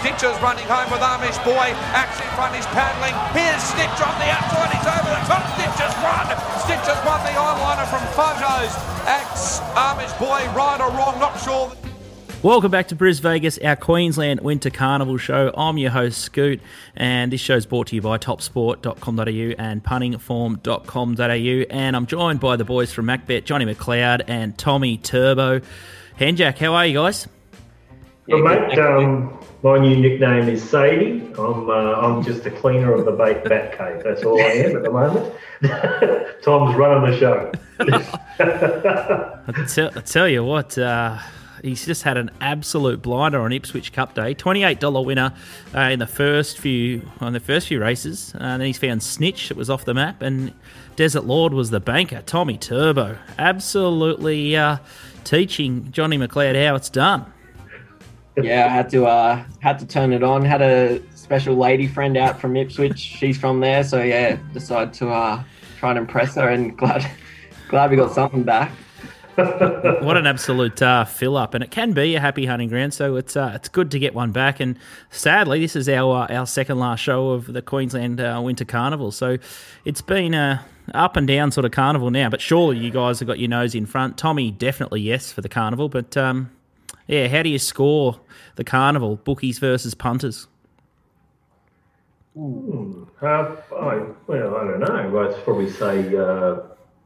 Stitches running home with Amish Boy. Axe in front is paddling. Here's Snitch on the outside. He's over the top. Stitches won. Stitches won the eyeliner from photos. Axe, Amish Boy, right or wrong, not sure. Welcome back to Bris Vegas, our Queensland Winter Carnival show. I'm your host, Scoot, and this show is brought to you by topsport.com.au and puntingform.com.au. And I'm joined by the boys from MacBet, Johnny McLeod and Tommy Turbo. Henjak, how are you guys? Well, mate, um, my new nickname is Sadie. I'm uh, I'm just a cleaner of the bait bat cave. That's all I am at the moment. Tom's running the show. I, tell, I tell you what, uh, he's just had an absolute blinder on Ipswich Cup Day. Twenty-eight dollar winner uh, in the first few on the first few races, and then he's found Snitch. It was off the map, and Desert Lord was the banker. Tommy Turbo, absolutely uh, teaching Johnny McLeod how it's done. Yeah, I had to uh, had to turn it on. Had a special lady friend out from Ipswich. She's from there, so yeah, decided to uh, try and impress her, and glad glad we got something back. what an absolute uh, fill up, and it can be a happy hunting ground. So it's uh, it's good to get one back. And sadly, this is our uh, our second last show of the Queensland uh, Winter Carnival. So it's been a up and down sort of carnival now. But surely you guys have got your nose in front. Tommy definitely yes for the carnival, but um, yeah, how do you score the carnival bookies versus punters? Hmm, uh, I, well, I don't know. I'd probably say uh,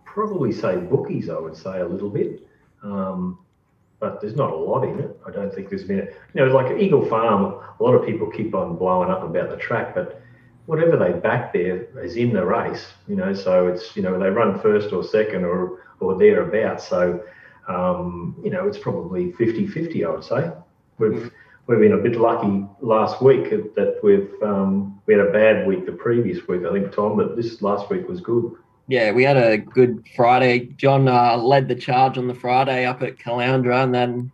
probably say bookies. I would say a little bit, um, but there's not a lot in it. I don't think there's been a, you know like Eagle Farm. A lot of people keep on blowing up about the track, but whatever they back there is in the race. You know, so it's you know they run first or second or or thereabouts. So um, you know, it's probably 50-50, I would say. We've mm. we've been a bit lucky last week that we've um, we had a bad week the previous week, I think, Tom, but this last week was good. Yeah, we had a good Friday. John uh, led the charge on the Friday up at Caloundra, and then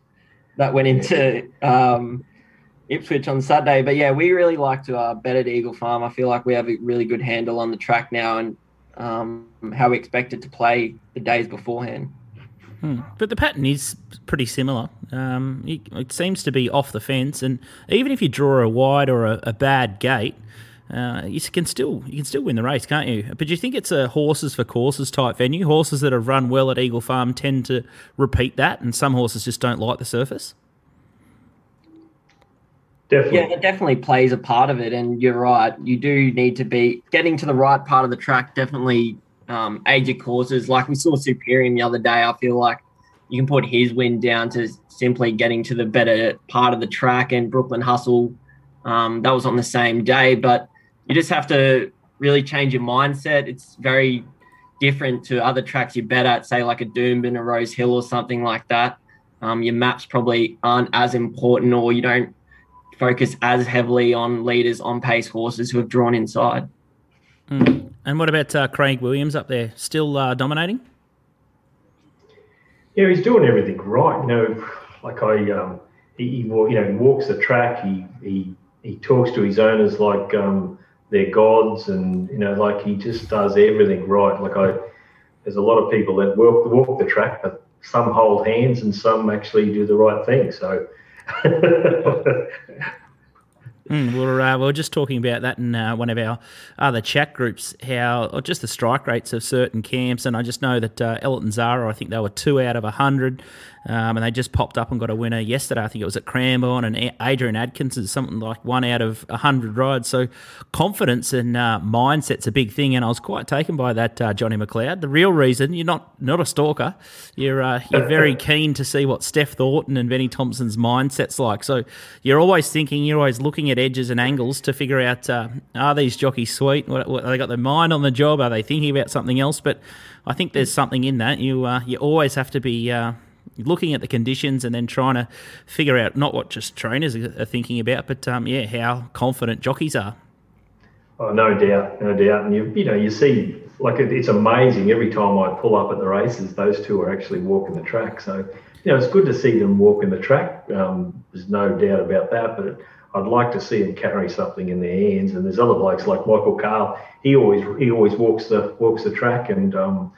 that went into um, Ipswich on Saturday. But yeah, we really like to uh, bet at Eagle Farm. I feel like we have a really good handle on the track now and um, how we expect it to play the days beforehand. Hmm. But the pattern is pretty similar. Um, it, it, seems to be off the fence, and even if you draw a wide or a, a bad gate, uh, you can still you can still win the race, can't you? But do you think it's a horses for courses type venue? Horses that have run well at Eagle Farm tend to repeat that, and some horses just don't like the surface. Definitely. Yeah, it definitely plays a part of it, and you're right. You do need to be getting to the right part of the track. Definitely um, age of courses. Like we saw Superior the other day. I feel like you can put his win down to simply getting to the better part of the track. And Brooklyn Hustle, um, that was on the same day. But you just have to really change your mindset. It's very different to other tracks you bet at, say like a Doomben, a Rose Hill, or something like that. Um, your maps probably aren't as important, or you don't focus as heavily on leaders on pace horses who have drawn inside. Mm. And what about uh, Craig Williams up there? Still uh, dominating? Yeah, he's doing everything right. You know, like I, um, he, you know, he walks the track. He he he talks to his owners like um, they're gods, and you know, like he just does everything right. Like I, there's a lot of people that walk walk the track, but some hold hands and some actually do the right thing. So. Mm, we're, uh, we are just talking about that in uh, one of our other chat groups, how just the strike rates of certain camps. And I just know that uh, Elton Zara, I think they were two out of 100. Um, and they just popped up and got a winner yesterday. I think it was at Cranbourne, and Adrian Adkins is something like one out of hundred rides. So confidence and uh, mindset's a big thing, and I was quite taken by that, uh, Johnny McLeod. The real reason you're not not a stalker, you're uh, you're very keen to see what Steph Thornton and Benny Thompson's mindset's like. So you're always thinking, you're always looking at edges and angles to figure out uh, are these jockeys sweet? What, what, they got their mind on the job? Are they thinking about something else? But I think there's something in that. You uh, you always have to be uh, looking at the conditions and then trying to figure out not what just trainers are thinking about, but um, yeah, how confident jockeys are. Oh, no doubt, no doubt. And you, you know, you see, like it, it's amazing every time I pull up at the races, those two are actually walking the track. So, you know, it's good to see them walking the track. Um, there's no doubt about that. But I'd like to see them carry something in their hands. And there's other blokes like Michael Carl. He always he always walks the walks the track, and um,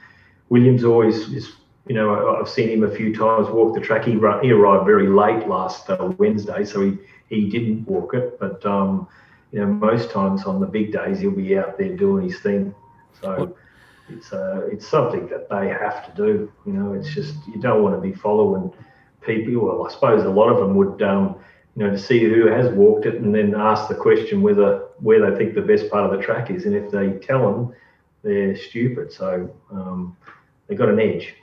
Williams always is you know, I've seen him a few times walk the track. He, he arrived very late last uh, Wednesday, so he, he didn't walk it, but um, you know, most times on the big days he'll be out there doing his thing. So it's uh, it's something that they have to do. You know, it's just you don't want to be following people. Well, I suppose a lot of them would, um, you know, to see who has walked it and then ask the question whether where they think the best part of the track is, and if they tell them, they're stupid. So um, they got an edge.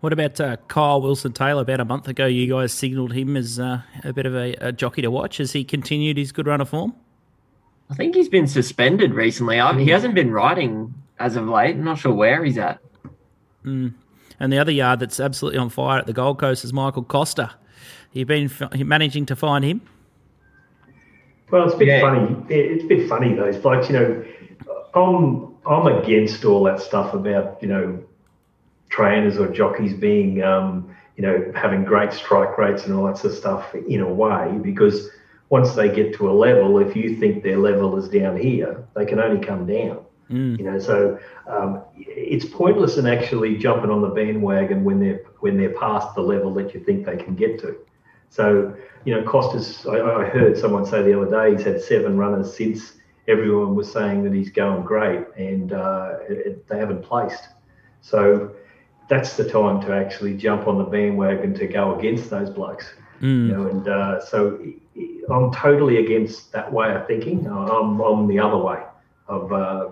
What about uh, Kyle Wilson Taylor? About a month ago, you guys signalled him as uh, a bit of a, a, jockey to watch. Has he continued his good run of form? I think he's been suspended recently. I, he hmm. hasn't been riding as of late. I'm not sure where he's at. Mm. And the other yard that's absolutely on fire at the Gold Coast is Michael Costa. You've been f- managing to find him. Well, it's a bit yeah. funny. It's a bit funny those blokes. You know, I'm I'm against all that stuff about you know trainers or jockeys being um, you know having great strike rates and all that sort of stuff in a way because once they get to a level, if you think their level is down here, they can only come down. Mm. You know, so um, it's pointless in actually jumping on the bandwagon when they're when they're past the level that you think they can get to. So, you know, Costas. I, I heard someone say the other day he's had seven runners since everyone was saying that he's going great, and uh, it, they haven't placed. So that's the time to actually jump on the bandwagon to go against those blokes. Mm. You know, and uh, so I'm totally against that way of thinking. I'm, I'm the other way of uh,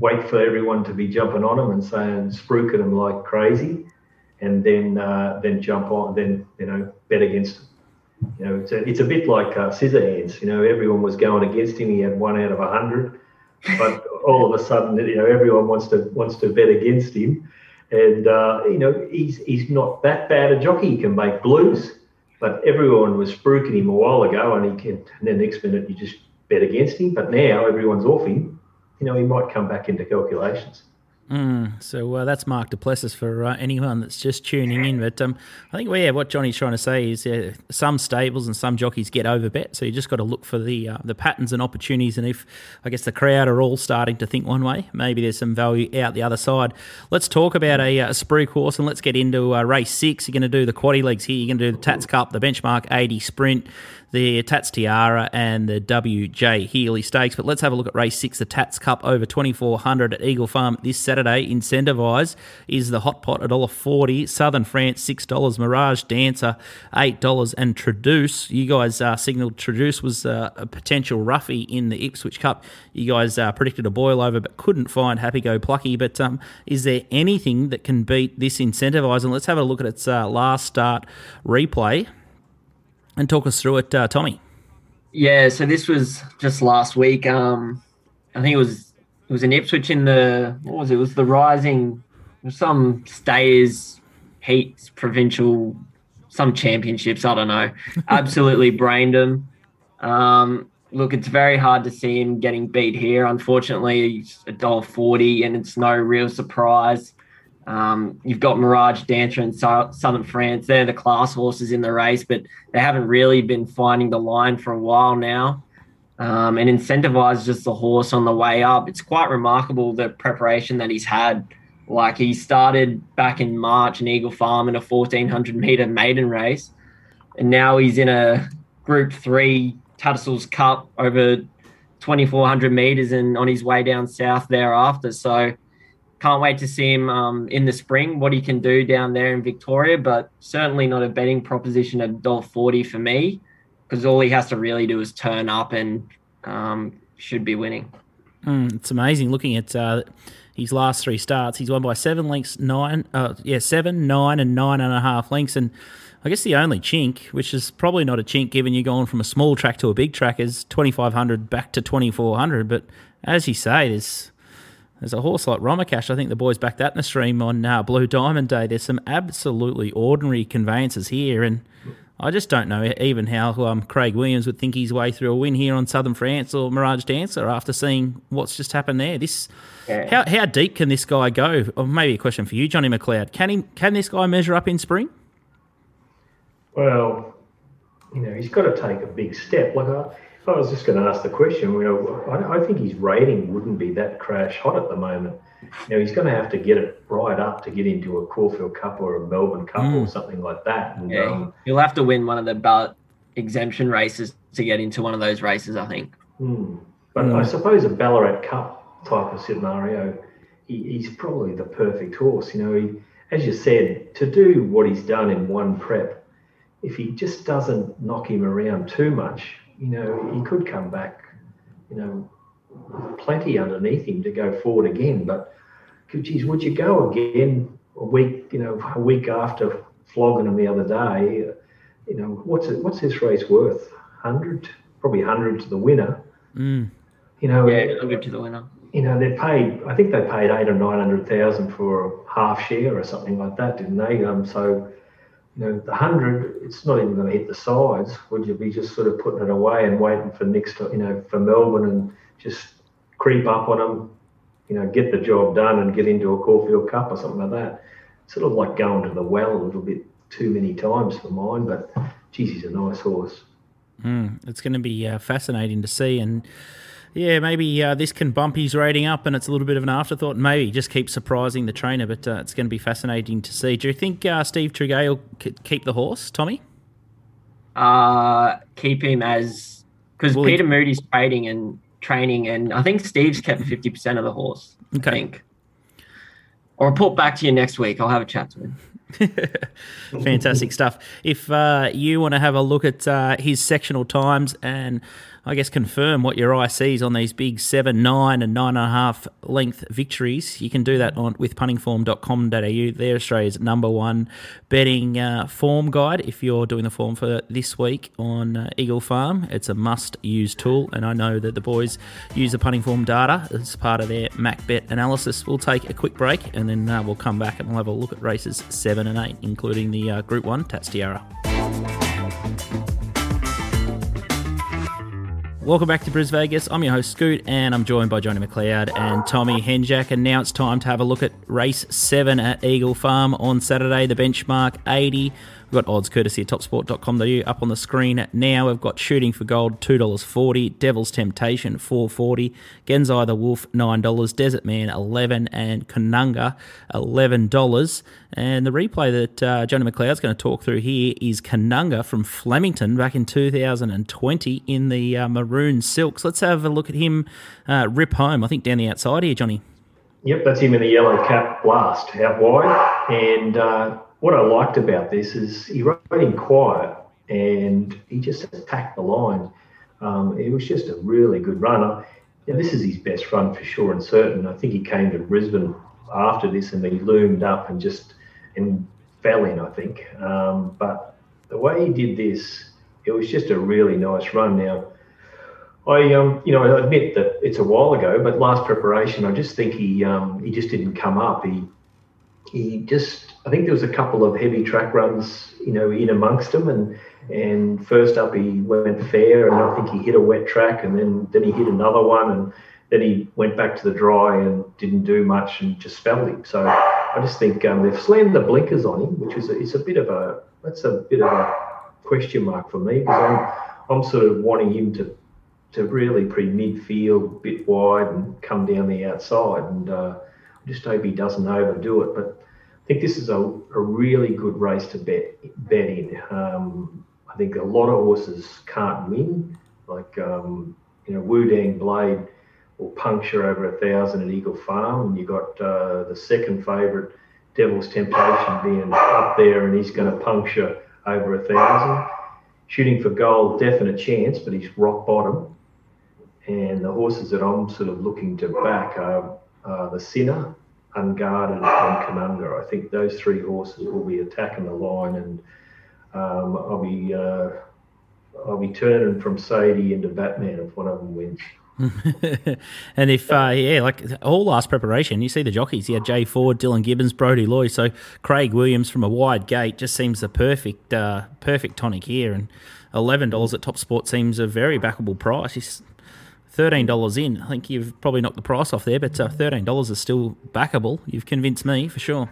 wait for everyone to be jumping on them and saying spruiking them like crazy, and then uh, then jump on, then you know bet against them. You know, it's a, it's a bit like uh, hands. You know, everyone was going against him. He had one out of a hundred, but all of a sudden, you know, everyone wants to wants to bet against him, and uh, you know, he's he's not that bad a jockey. He can make blues, but everyone was spruiking him a while ago, and he can. And then next minute, you just bet against him. But now everyone's off him you know, he might come back into calculations. Mm, so uh, that's Mark Duplessis for uh, anyone that's just tuning in. But um, I think well, yeah, what Johnny's trying to say is uh, some stables and some jockeys get overbet, so you just got to look for the uh, the patterns and opportunities. And if I guess the crowd are all starting to think one way, maybe there's some value out the other side. Let's talk about a, a spree course and let's get into uh, race six. You're going to do the quaddy legs here. You're going to do the Tats Cup, the benchmark 80 sprint the Tats Tiara and the WJ Healy Stakes. But let's have a look at race six, the Tats Cup over 2400 at Eagle Farm this Saturday. Incentivise is the hot pot at $1.40, Southern France $6, Mirage Dancer $8, and Traduce. You guys uh, signalled Traduce was uh, a potential roughie in the Ipswich Cup. You guys uh, predicted a boil over, but couldn't find Happy Go Plucky. But um, is there anything that can beat this Incentivise? And let's have a look at its uh, last start replay and talk us through it, uh, Tommy. Yeah, so this was just last week. Um, I think it was it was in Ipswich in the what was it? it was the Rising, some Stayers Heats provincial, some championships. I don't know. Absolutely brained him. Um, look, it's very hard to see him getting beat here. Unfortunately, he's a dollar forty, and it's no real surprise. Um, you've got Mirage Dancer and Southern France. They're the class horses in the race, but they haven't really been finding the line for a while now. Um, and Incentivise just the horse on the way up. It's quite remarkable the preparation that he's had. Like he started back in March in Eagle Farm in a 1400 meter maiden race, and now he's in a Group Three Tattersalls Cup over 2400 meters and on his way down south thereafter. So can't wait to see him um, in the spring, what he can do down there in Victoria, but certainly not a betting proposition at $1.40 for me because all he has to really do is turn up and um, should be winning. Mm, it's amazing looking at uh, his last three starts. He's won by seven lengths, nine, uh, yeah, seven, nine, and nine and a half lengths. And I guess the only chink, which is probably not a chink given you're going from a small track to a big track, is 2500 back to 2400. But as you say, there's there's a horse like Romacash. I think the boys backed that in the stream on uh, Blue Diamond Day. There's some absolutely ordinary conveyances here, and I just don't know even how um, Craig Williams would think his way through a win here on Southern France or Mirage Dancer after seeing what's just happened there. This, yeah. how, how deep can this guy go? Or maybe a question for you, Johnny McLeod. Can he can this guy measure up in spring? Well, you know, he's got to take a big step. Like I, I was just going to ask the question. You know, I, I, think his rating wouldn't be that crash hot at the moment. You know, he's going to have to get it right up to get into a Caulfield Cup or a Melbourne Cup mm. or something like that. And, yeah, um, he'll have to win one of the ballot exemption races to get into one of those races. I think. Mm. But mm. I suppose a Ballarat Cup type of scenario, he, he's probably the perfect horse. You know, he, as you said, to do what he's done in one prep, if he just doesn't knock him around too much, you know, he could come back, you know, plenty underneath him to go forward again. But, geez, would you go again a week, you know, a week after flogging him the other day? You know, what's it, what's this race worth? Hundred, probably hundred to the winner. Mm. You know, yeah, hundred to the winner. You know, they paid. I think they paid eight or nine hundred thousand for a half share or something like that, didn't they? Um, so you know, the hundred, it's not even going to hit the sides. Would you be just sort of putting it away and waiting for next, you know, for Melbourne and just creep up on them, you know, get the job done and get into a Caulfield Cup or something like that? Sort of like going to the well a little bit too many times for mine, but geez, he's a nice horse. Mm, it's going to be uh, fascinating to see, and yeah, maybe uh, this can bump his rating up, and it's a little bit of an afterthought. Maybe just keep surprising the trainer, but uh, it's going to be fascinating to see. Do you think uh, Steve Tregea will keep the horse, Tommy? Uh, keep him as because Peter he... Moody's trading and training, and I think Steve's kept fifty percent of the horse. Okay. I think. I'll report back to you next week. I'll have a chat to him. Fantastic stuff. If uh, you want to have a look at uh, his sectional times and I guess, confirm what your eye sees on these big seven, nine, and nine and a half length victories, you can do that on with puntingform.com.au. They're Australia's number one betting uh, form guide. If you're doing the form for this week on uh, Eagle Farm, it's a must use tool. And I know that the boys use the punting form data as part of their MacBet analysis. We'll take a quick break and then uh, we'll come back and we'll have a look at races seven and eight, including the uh, Group One Tats Tiara. Welcome back to Bris Vegas. I'm your host Scoot, and I'm joined by Johnny McLeod and Tommy Henjak. And now it's time to have a look at race seven at Eagle Farm on Saturday. The benchmark 80 We've got odds courtesy of topsport.com.au up on the screen now. We've got Shooting for Gold, $2.40. Devil's Temptation, four forty. Genzai the Wolf, $9. Desert Man, 11 And Kanunga, $11. And the replay that uh, Johnny McLeod's going to talk through here is Kanunga from Flemington back in 2020 in the uh, maroon silks. Let's have a look at him uh, rip home, I think, down the outside here, Johnny. Yep, that's him in the yellow cap blast out wide. And uh, what I liked about this is he rode in quiet and he just attacked the line. Um, it was just a really good runner. Yeah, this is his best run for sure and certain. I think he came to Brisbane after this and he loomed up and just and fell in. I think, um, but the way he did this, it was just a really nice run. Now, I um, you know, I admit that it's a while ago, but last preparation, I just think he um, he just didn't come up. He he just I think there was a couple of heavy track runs, you know, in amongst them, and and first up he went fair, and I think he hit a wet track, and then then he hit another one, and then he went back to the dry and didn't do much and just fell him. So I just think um, they've slammed the blinkers on him, which is a, it's a bit of a that's a bit of a question mark for me because I'm I'm sort of wanting him to to really pre midfield, bit wide, and come down the outside, and uh, I just hope he doesn't overdo it, but. Think this is a, a really good race to bet bet in. Um, I think a lot of horses can't win, like um, you know Wudang Blade will puncture over a thousand at Eagle Farm, and you got uh, the second favourite Devil's Temptation being up there, and he's going to puncture over a thousand. Shooting for gold, definite chance, but he's rock bottom. And the horses that I'm sort of looking to back are uh, the Sinner, Unguarded and Kanunga. I think those three horses will be attacking the line, and um, I'll be uh, I'll be turning from Sadie into Batman if one of them wins. and if uh, yeah, like all last preparation, you see the jockeys. You had Jay Ford, Dylan Gibbons, Brody Loy. So Craig Williams from a wide gate just seems the perfect uh, perfect tonic here. And eleven dollars at Top Sport seems a very backable price. He's thirteen dollars in. I think you've probably knocked the price off there, but uh, thirteen dollars is still backable. You've convinced me for sure.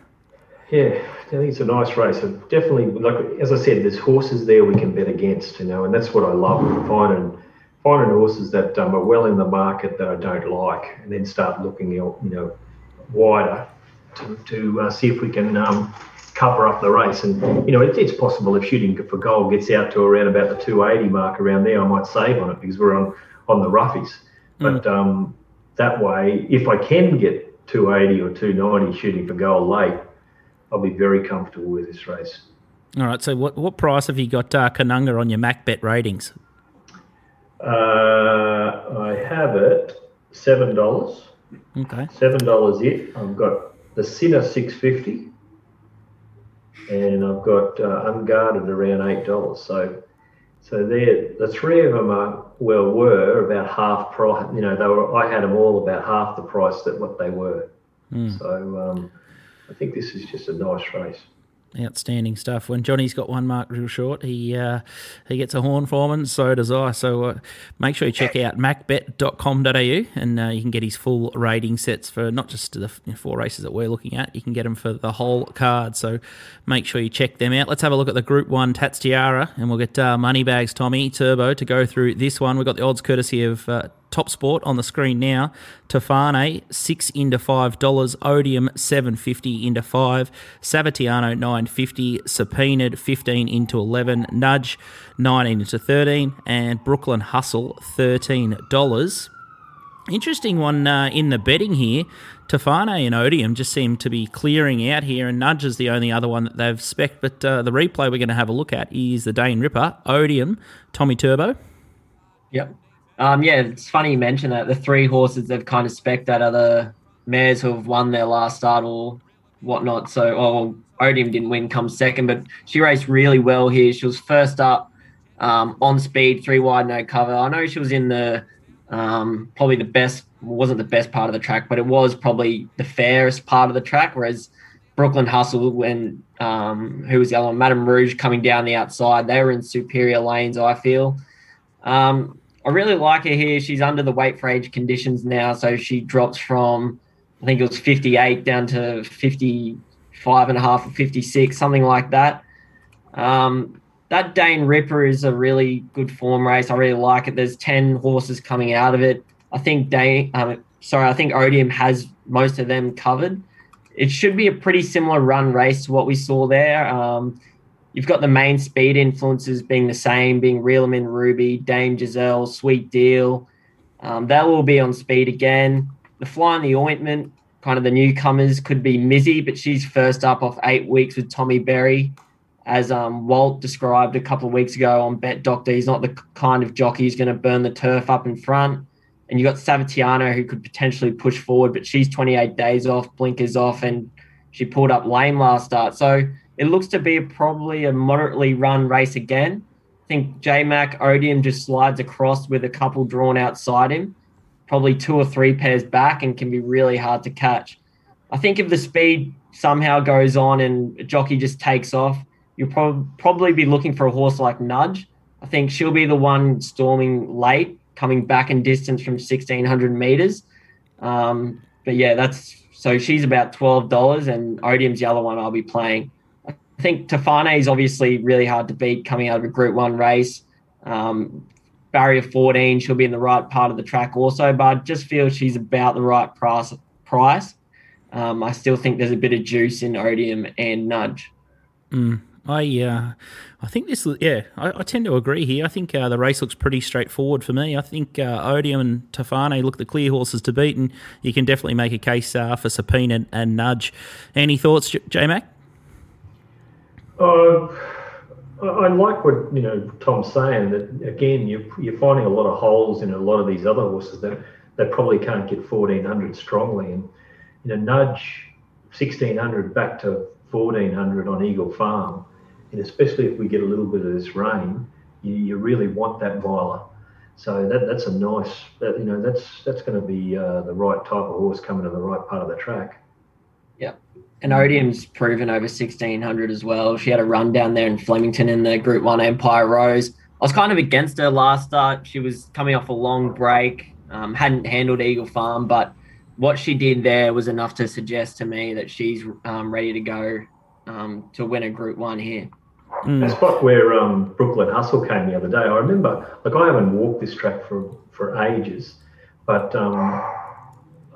Yeah, I think it's a nice race. definitely, like as I said, there's horses there we can bet against, you know, and that's what I love finding finding horses that um, are well in the market that I don't like, and then start looking, you know, wider to, to uh, see if we can um, cover up the race. And you know, it, it's possible if shooting for goal gets out to around about the 280 mark around there, I might save on it because we're on on the roughies. But mm. um, that way, if I can get 280 or 290 shooting for goal late, I'll be very comfortable with this race. All right. So, what what price have you got uh, Kanunga on your MacBet ratings? Uh, I have it seven dollars. Okay. Seven dollars it. I've got the Sinner six fifty, and I've got uh, unguarded around eight dollars. So, so there, the three of them are well were about half price. You know, they were. I had them all about half the price that what they were. Mm. So, um, I think this is just a nice race. Outstanding stuff. When Johnny's got one mark real short, he uh, he gets a horn for foreman. So does I. So uh, make sure you check out macbet.com.au and uh, you can get his full rating sets for not just the four races that we're looking at. You can get them for the whole card. So make sure you check them out. Let's have a look at the Group One Tats Tiara, and we'll get uh, Moneybags Tommy Turbo to go through this one. We've got the odds courtesy of uh, Top Sport on the screen now. Tofane six into five dollars. Odium seven fifty into five. Savatiano nine fifty. Subpoenaed fifteen into eleven. Nudge nineteen into thirteen. And Brooklyn Hustle thirteen dollars. Interesting one uh, in the betting here. Tofane and Odium just seem to be clearing out here, and Nudge is the only other one that they've spec. But uh, the replay we're going to have a look at is the Dane Ripper, Odium, Tommy Turbo. Yep. Um, yeah, it's funny you mention that. The three horses they've kind of spec that are the mares who have won their last start or whatnot. So, oh, Odium didn't win, come second, but she raced really well here. She was first up um, on speed, three wide, no cover. I know she was in the um, probably the best, wasn't the best part of the track, but it was probably the fairest part of the track. Whereas Brooklyn Hustle, when um, who was the other one, Madame Rouge coming down the outside, they were in superior lanes, I feel. Um, I really like her here. She's under the weight for age conditions now, so she drops from I think it was 58 down to 55 and a half or 56, something like that. Um, that Dane Ripper is a really good form race. I really like it. There's 10 horses coming out of it. I think Dane, um, sorry, I think Odium has most of them covered. It should be a pretty similar run race to what we saw there. Um, You've got the main speed influences being the same, being Reelaman Ruby, Dame Giselle, Sweet Deal. Um, that will be on speed again. The fly in the ointment, kind of the newcomers, could be Mizzy, but she's first up off eight weeks with Tommy Berry. As um, Walt described a couple of weeks ago on Bet Doctor, he's not the kind of jockey who's going to burn the turf up in front. And you've got Savatiano who could potentially push forward, but she's 28 days off, blinkers off, and she pulled up lame last start. So it looks to be probably a moderately run race again. I think J Mac Odium just slides across with a couple drawn outside him, probably two or three pairs back, and can be really hard to catch. I think if the speed somehow goes on and jockey just takes off, you'll prob- probably be looking for a horse like Nudge. I think she'll be the one storming late, coming back in distance from 1600 meters. Um, but yeah, that's so she's about $12, and Odium's the other one I'll be playing. I think Tofane is obviously really hard to beat coming out of a Group One race. Um, barrier 14, she'll be in the right part of the track also, but I just feel she's about the right price. Price. Um, I still think there's a bit of juice in Odium and Nudge. Mm, I uh, I think this, yeah, I, I tend to agree here. I think uh, the race looks pretty straightforward for me. I think uh, Odium and Tofane look the clear horses to beat, and you can definitely make a case uh, for Sapine and, and Nudge. Any thoughts, J Mac? Uh, I like what you know Tom's saying that again you're, you're finding a lot of holes in a lot of these other horses that they probably can't get 1400 strongly. And you know nudge 1600 back to 1400 on Eagle Farm. And especially if we get a little bit of this rain you, you really want that miler so that that's a nice that, you know that's that's going to be uh, the right type of horse coming to the right part of the track yeah and Odium's proven over 1600 as well. She had a run down there in Flemington in the Group 1 Empire Rose. I was kind of against her last start. She was coming off a long break, um, hadn't handled Eagle Farm, but what she did there was enough to suggest to me that she's um, ready to go um, to win a Group 1 here. Mm. The spot where um, Brooklyn Hustle came the other day, I remember, like I haven't walked this track for, for ages, but um,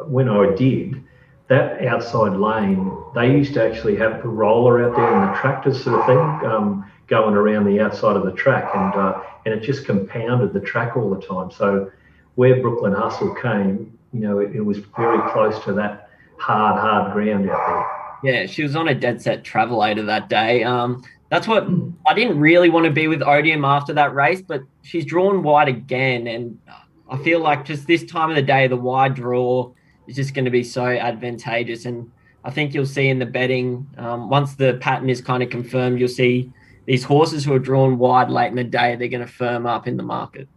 when I did, that outside lane, they used to actually have the roller out there and the tractors sort of thing um, going around the outside of the track, and uh, and it just compounded the track all the time. So where Brooklyn Hustle came, you know, it, it was very close to that hard, hard ground out there. Yeah, she was on a dead set travelator that day. Um, that's what I didn't really want to be with Odium after that race, but she's drawn wide again, and I feel like just this time of the day, the wide draw is just going to be so advantageous. And I think you'll see in the betting, um, once the pattern is kind of confirmed, you'll see these horses who are drawn wide late in the day, they're going to firm up in the market.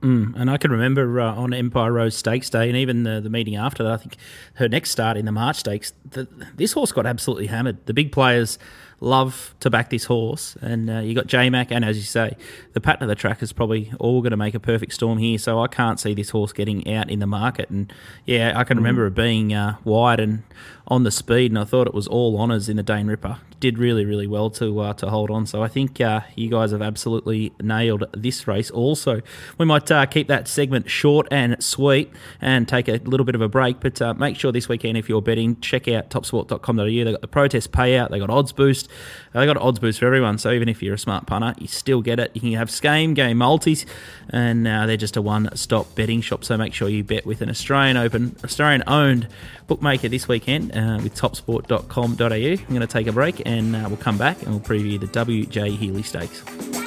Mm, and I can remember uh, on Empire Rose Stakes Day, and even the, the meeting after that, I think her next start in the March Stakes, the, this horse got absolutely hammered. The big players love to back this horse. And uh, you got J Mac, and as you say, the pattern of the track is probably all going to make a perfect storm here. So I can't see this horse getting out in the market. And yeah, I can remember it being uh, wide and on the speed, and I thought it was all honours in the Dane Ripper. Did really, really well to uh, to hold on. So I think uh, you guys have absolutely nailed this race. Also, we might uh, keep that segment short and sweet and take a little bit of a break. But uh, make sure this weekend, if you're betting, check out topsport.com.au. They've got the protest payout, they've got odds boost, they got odds boost for everyone. So even if you're a smart punter, you still get it. You can have Scheme, game multis, and uh, they're just a one-stop betting shop. So make sure you bet with an Australian open, Australian-owned bookmaker this weekend uh, with topsport.com.au. I'm going to take a break and uh, we'll come back and we'll preview the WJ Healy Stakes.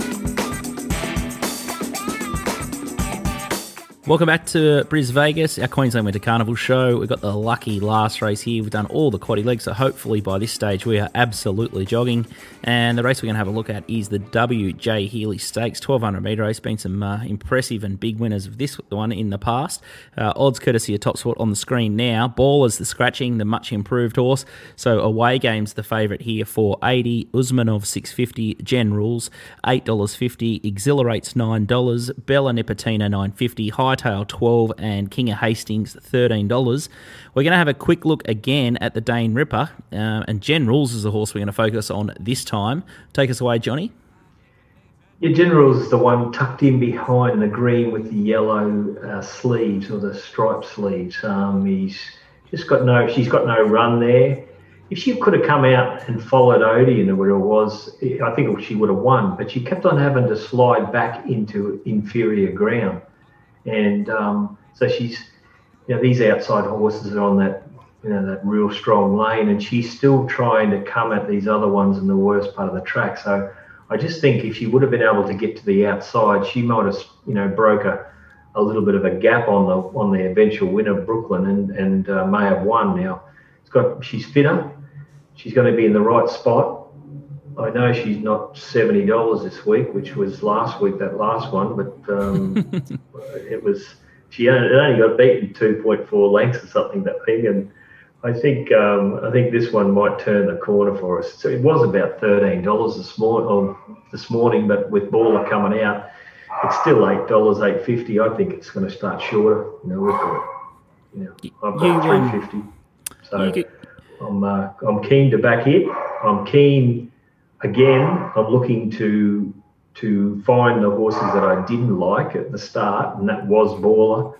Welcome back to Bris Vegas, our Queensland Winter Carnival show. We've got the lucky last race here. We've done all the quaddy legs, so hopefully by this stage we are absolutely jogging. And the race we're going to have a look at is the WJ Healy Stakes, 1200 metre race. Been some uh, impressive and big winners of this one in the past. Uh, odds courtesy of Top Sport on the screen now. Ballers the scratching, the much improved horse. So away games the favourite here for 80. Usmanov 650. Gen Rules $8.50. Exhilarates $9. Bella Nipotina 950. High Hightail 12 and King of Hastings $13. We're going to have a quick look again at the Dane Ripper, uh, and Gen Rules is the horse we're going to focus on this time. Take us away, Johnny. Yeah, Gen Rules is the one tucked in behind the green with the yellow uh, sleeves or the striped sleeves. Um, he's just got no, she's got no run there. If she could have come out and followed Odium where it was, I think she would have won. But she kept on having to slide back into inferior ground. And um, so she's, you know, these outside horses are on that, you know, that real strong lane, and she's still trying to come at these other ones in the worst part of the track. So I just think if she would have been able to get to the outside, she might have, you know, broke a, a little bit of a gap on the on the eventual winner, Brooklyn, and and uh, may have won. Now, it's got she's fitter, she's going to be in the right spot. I know she's not seventy dollars this week, which was last week that last one, but um, it was she only got beaten two point four lengths or something that thing, and I think um, I think this one might turn the corner for us. So it was about thirteen dollars this morning, this morning, but with Baller coming out, it's still eight dollars, eight fifty. I think it's going to start shorter. You know, we've got, you know, I've got um, three fifty, so I'm uh, I'm keen to back it. I'm keen again, I'm looking to to find the horses that I didn't like at the start, and that was Baller,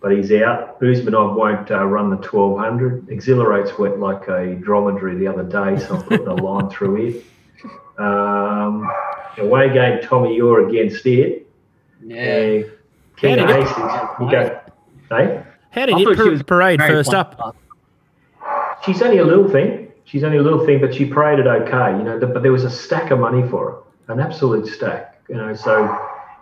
but he's out. Usmanov won't uh, run the 1200. Exhilarates went like a dromedary the other day, so I'm putting a line through it. Um, away game, Tommy, you're against it. Yeah. Uh, Ken Hastings, you go. Hey? How did it parade first up? She's only a little thing. She's only a little thing, but she paraded okay, you know. But there was a stack of money for her, an absolute stack, you know. So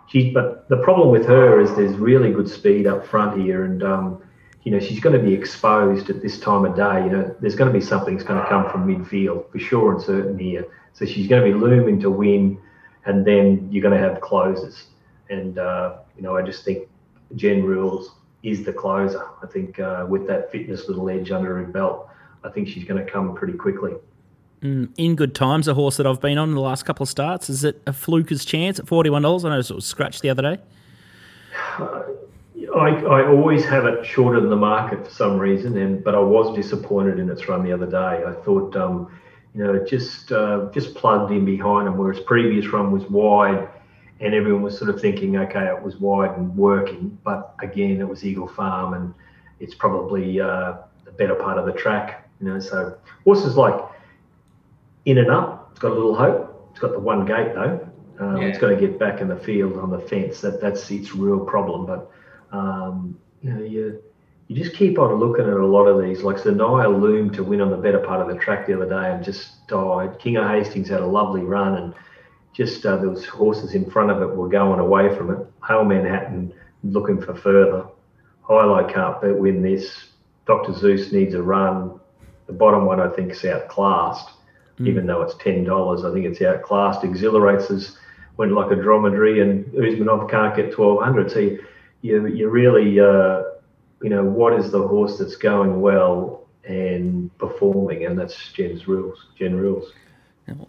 she, but the problem with her is there's really good speed up front here, and um, you know she's going to be exposed at this time of day. You know, there's going to be something that's going to come from midfield for sure and certain here. So she's going to be looming to win, and then you're going to have closers. And uh, you know, I just think Gen Rules is the closer. I think uh, with that fitness little edge under her belt I think she's going to come pretty quickly. Mm, in good times, a horse that I've been on in the last couple of starts. Is it a fluker's chance at forty one dollars? I know it was scratched the other day. Uh, I, I always have it shorter than the market for some reason, and but I was disappointed in its run the other day. I thought, um, you know, it just uh, just plugged in behind him, whereas previous run was wide, and everyone was sort of thinking, okay, it was wide and working, but again, it was Eagle Farm, and it's probably uh, the better part of the track. You know, so horses like in and up, it's got a little hope. It's got the one gate though. Um, yeah. It's got to get back in the field on the fence. That that's its real problem. But um, you know, you you just keep on looking at a lot of these. Like Zanaya Loom to win on the better part of the track the other day and just died. King of Hastings had a lovely run and just uh, was horses in front of it were going away from it. Hail Manhattan looking for further. Highlight can't win this. Dr. Zeus needs a run. The bottom one I think is outclassed, mm. even though it's ten dollars. I think it's outclassed. Exhilarates has went like a dromedary, and Usmanov can't get twelve hundred. So you, you, you really uh, you know, what is the horse that's going well and performing, and that's Gen's rules. Gen rules.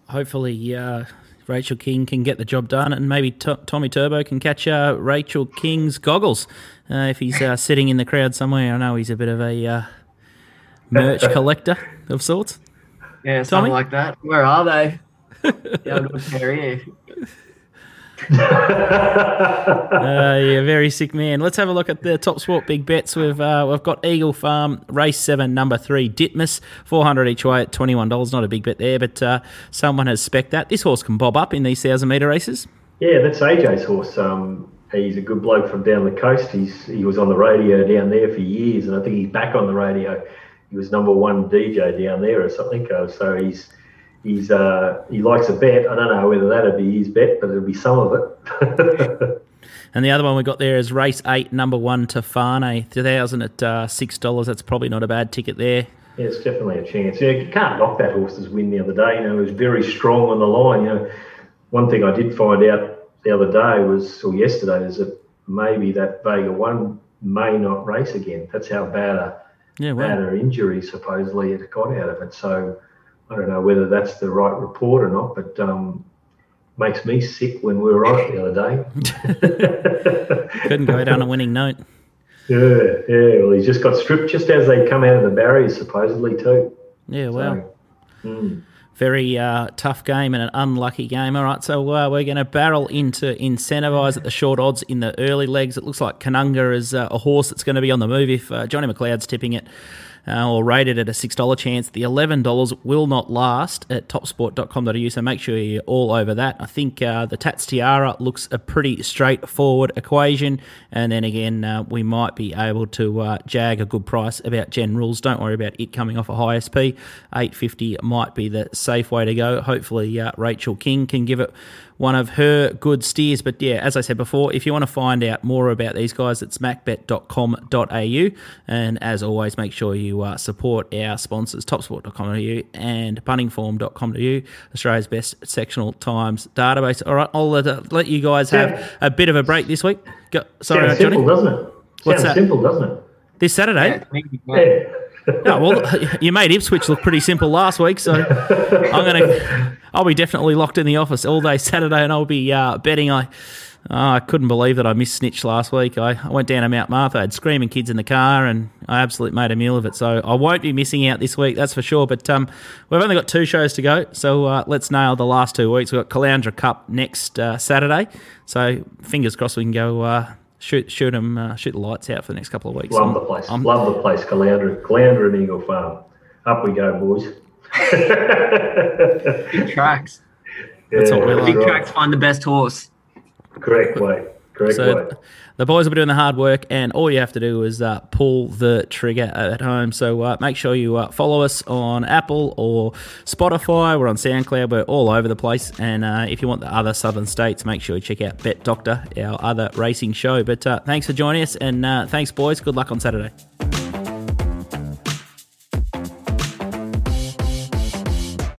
Hopefully, uh, Rachel King can get the job done, and maybe T- Tommy Turbo can catch uh, Rachel King's goggles uh, if he's uh, sitting in the crowd somewhere. I know he's a bit of a uh, merch collector of sorts. Yeah, something Tommy? like that. Where are they? yeah, uh, yeah, very sick man. Let's have a look at the top sport big bets. We've uh, we've got Eagle Farm race seven, number three, Ditmas, four hundred each way at twenty one dollars. Not a big bet there, but uh, someone has spec that this horse can bob up in these thousand metre races. Yeah, that's AJ's horse. Um, he's a good bloke from down the coast. He's he was on the radio down there for years, and I think he's back on the radio. He was number one DJ down there or something. Uh, so he's he's uh, he likes a bet. I don't know whether that'll be his bet, but it'll be some of it. and the other one we got there is race eight, number one Tofane, two thousand at uh, six dollars. That's probably not a bad ticket there. Yeah, it's definitely a chance. Yeah, you can't knock that horse's win the other day. You know, it was very strong on the line. You know, one thing I did find out the other day was, or yesterday, is that maybe that Vega One may not race again. That's how bad a yeah, well. bad an injury supposedly it got out of it. So I don't know whether that's the right report or not, but um, makes me sick when we were it the other day. Couldn't go down a winning note. Yeah, yeah. Well, he's just got stripped just as they come out of the barriers, supposedly too. Yeah, well. So, mm. Very uh, tough game and an unlucky game. All right, so uh, we're going to barrel into incentivise at the short odds in the early legs. It looks like Kanunga is uh, a horse that's going to be on the move if uh, Johnny McLeod's tipping it uh, or rated at a $6 chance. The $11 will not last at topsport.com.au, so make sure you're all over that. I think uh, the Tats Tiara looks a pretty straightforward equation, and then again, we might be able to jag a good price about Gen Rules. Don't worry about it coming off a high SP. 850 might be the safe way to go. Hopefully, uh, Rachel King can give it one of her good steers. But yeah, as I said before, if you want to find out more about these guys, it's macbet.com.au. And as always, make sure you uh, support our sponsors, topsport.com.au and puntingform.com.au, Australia's best sectional times database. All right, I'll let, uh, let you guys have yeah. a bit of a break this week. Go, sorry, Sounds Johnny. simple, doesn't it? What's Sounds that? simple, doesn't it? This Saturday? Yeah. Oh, well, you made Ipswich look pretty simple last week, so I'm gonna, I'll be definitely locked in the office all day Saturday, and I'll be uh, betting. I, oh, I couldn't believe that I missed Snitch last week. I, I went down to Mount Martha, I had screaming kids in the car, and I absolutely made a meal of it. So I won't be missing out this week, that's for sure. But um, we've only got two shows to go, so uh, let's nail the last two weeks. We've got Caloundra Cup next uh, Saturday, so fingers crossed we can go uh, shoot shoot them uh, shoot the lights out for the next couple of weeks. Love I'm, the place. I'm, Love the place. Caloundra, Caloundra and Eagle Farm. Up we go, boys. Big tracks. Yeah, That's what we like. Big tracks find the best horse. Correct way. Correct so way. The boys will be doing the hard work, and all you have to do is uh, pull the trigger at home. So uh, make sure you uh, follow us on Apple or Spotify. We're on SoundCloud. We're all over the place. And uh, if you want the other southern states, make sure you check out Bet Doctor, our other racing show. But uh, thanks for joining us, and uh, thanks, boys. Good luck on Saturday.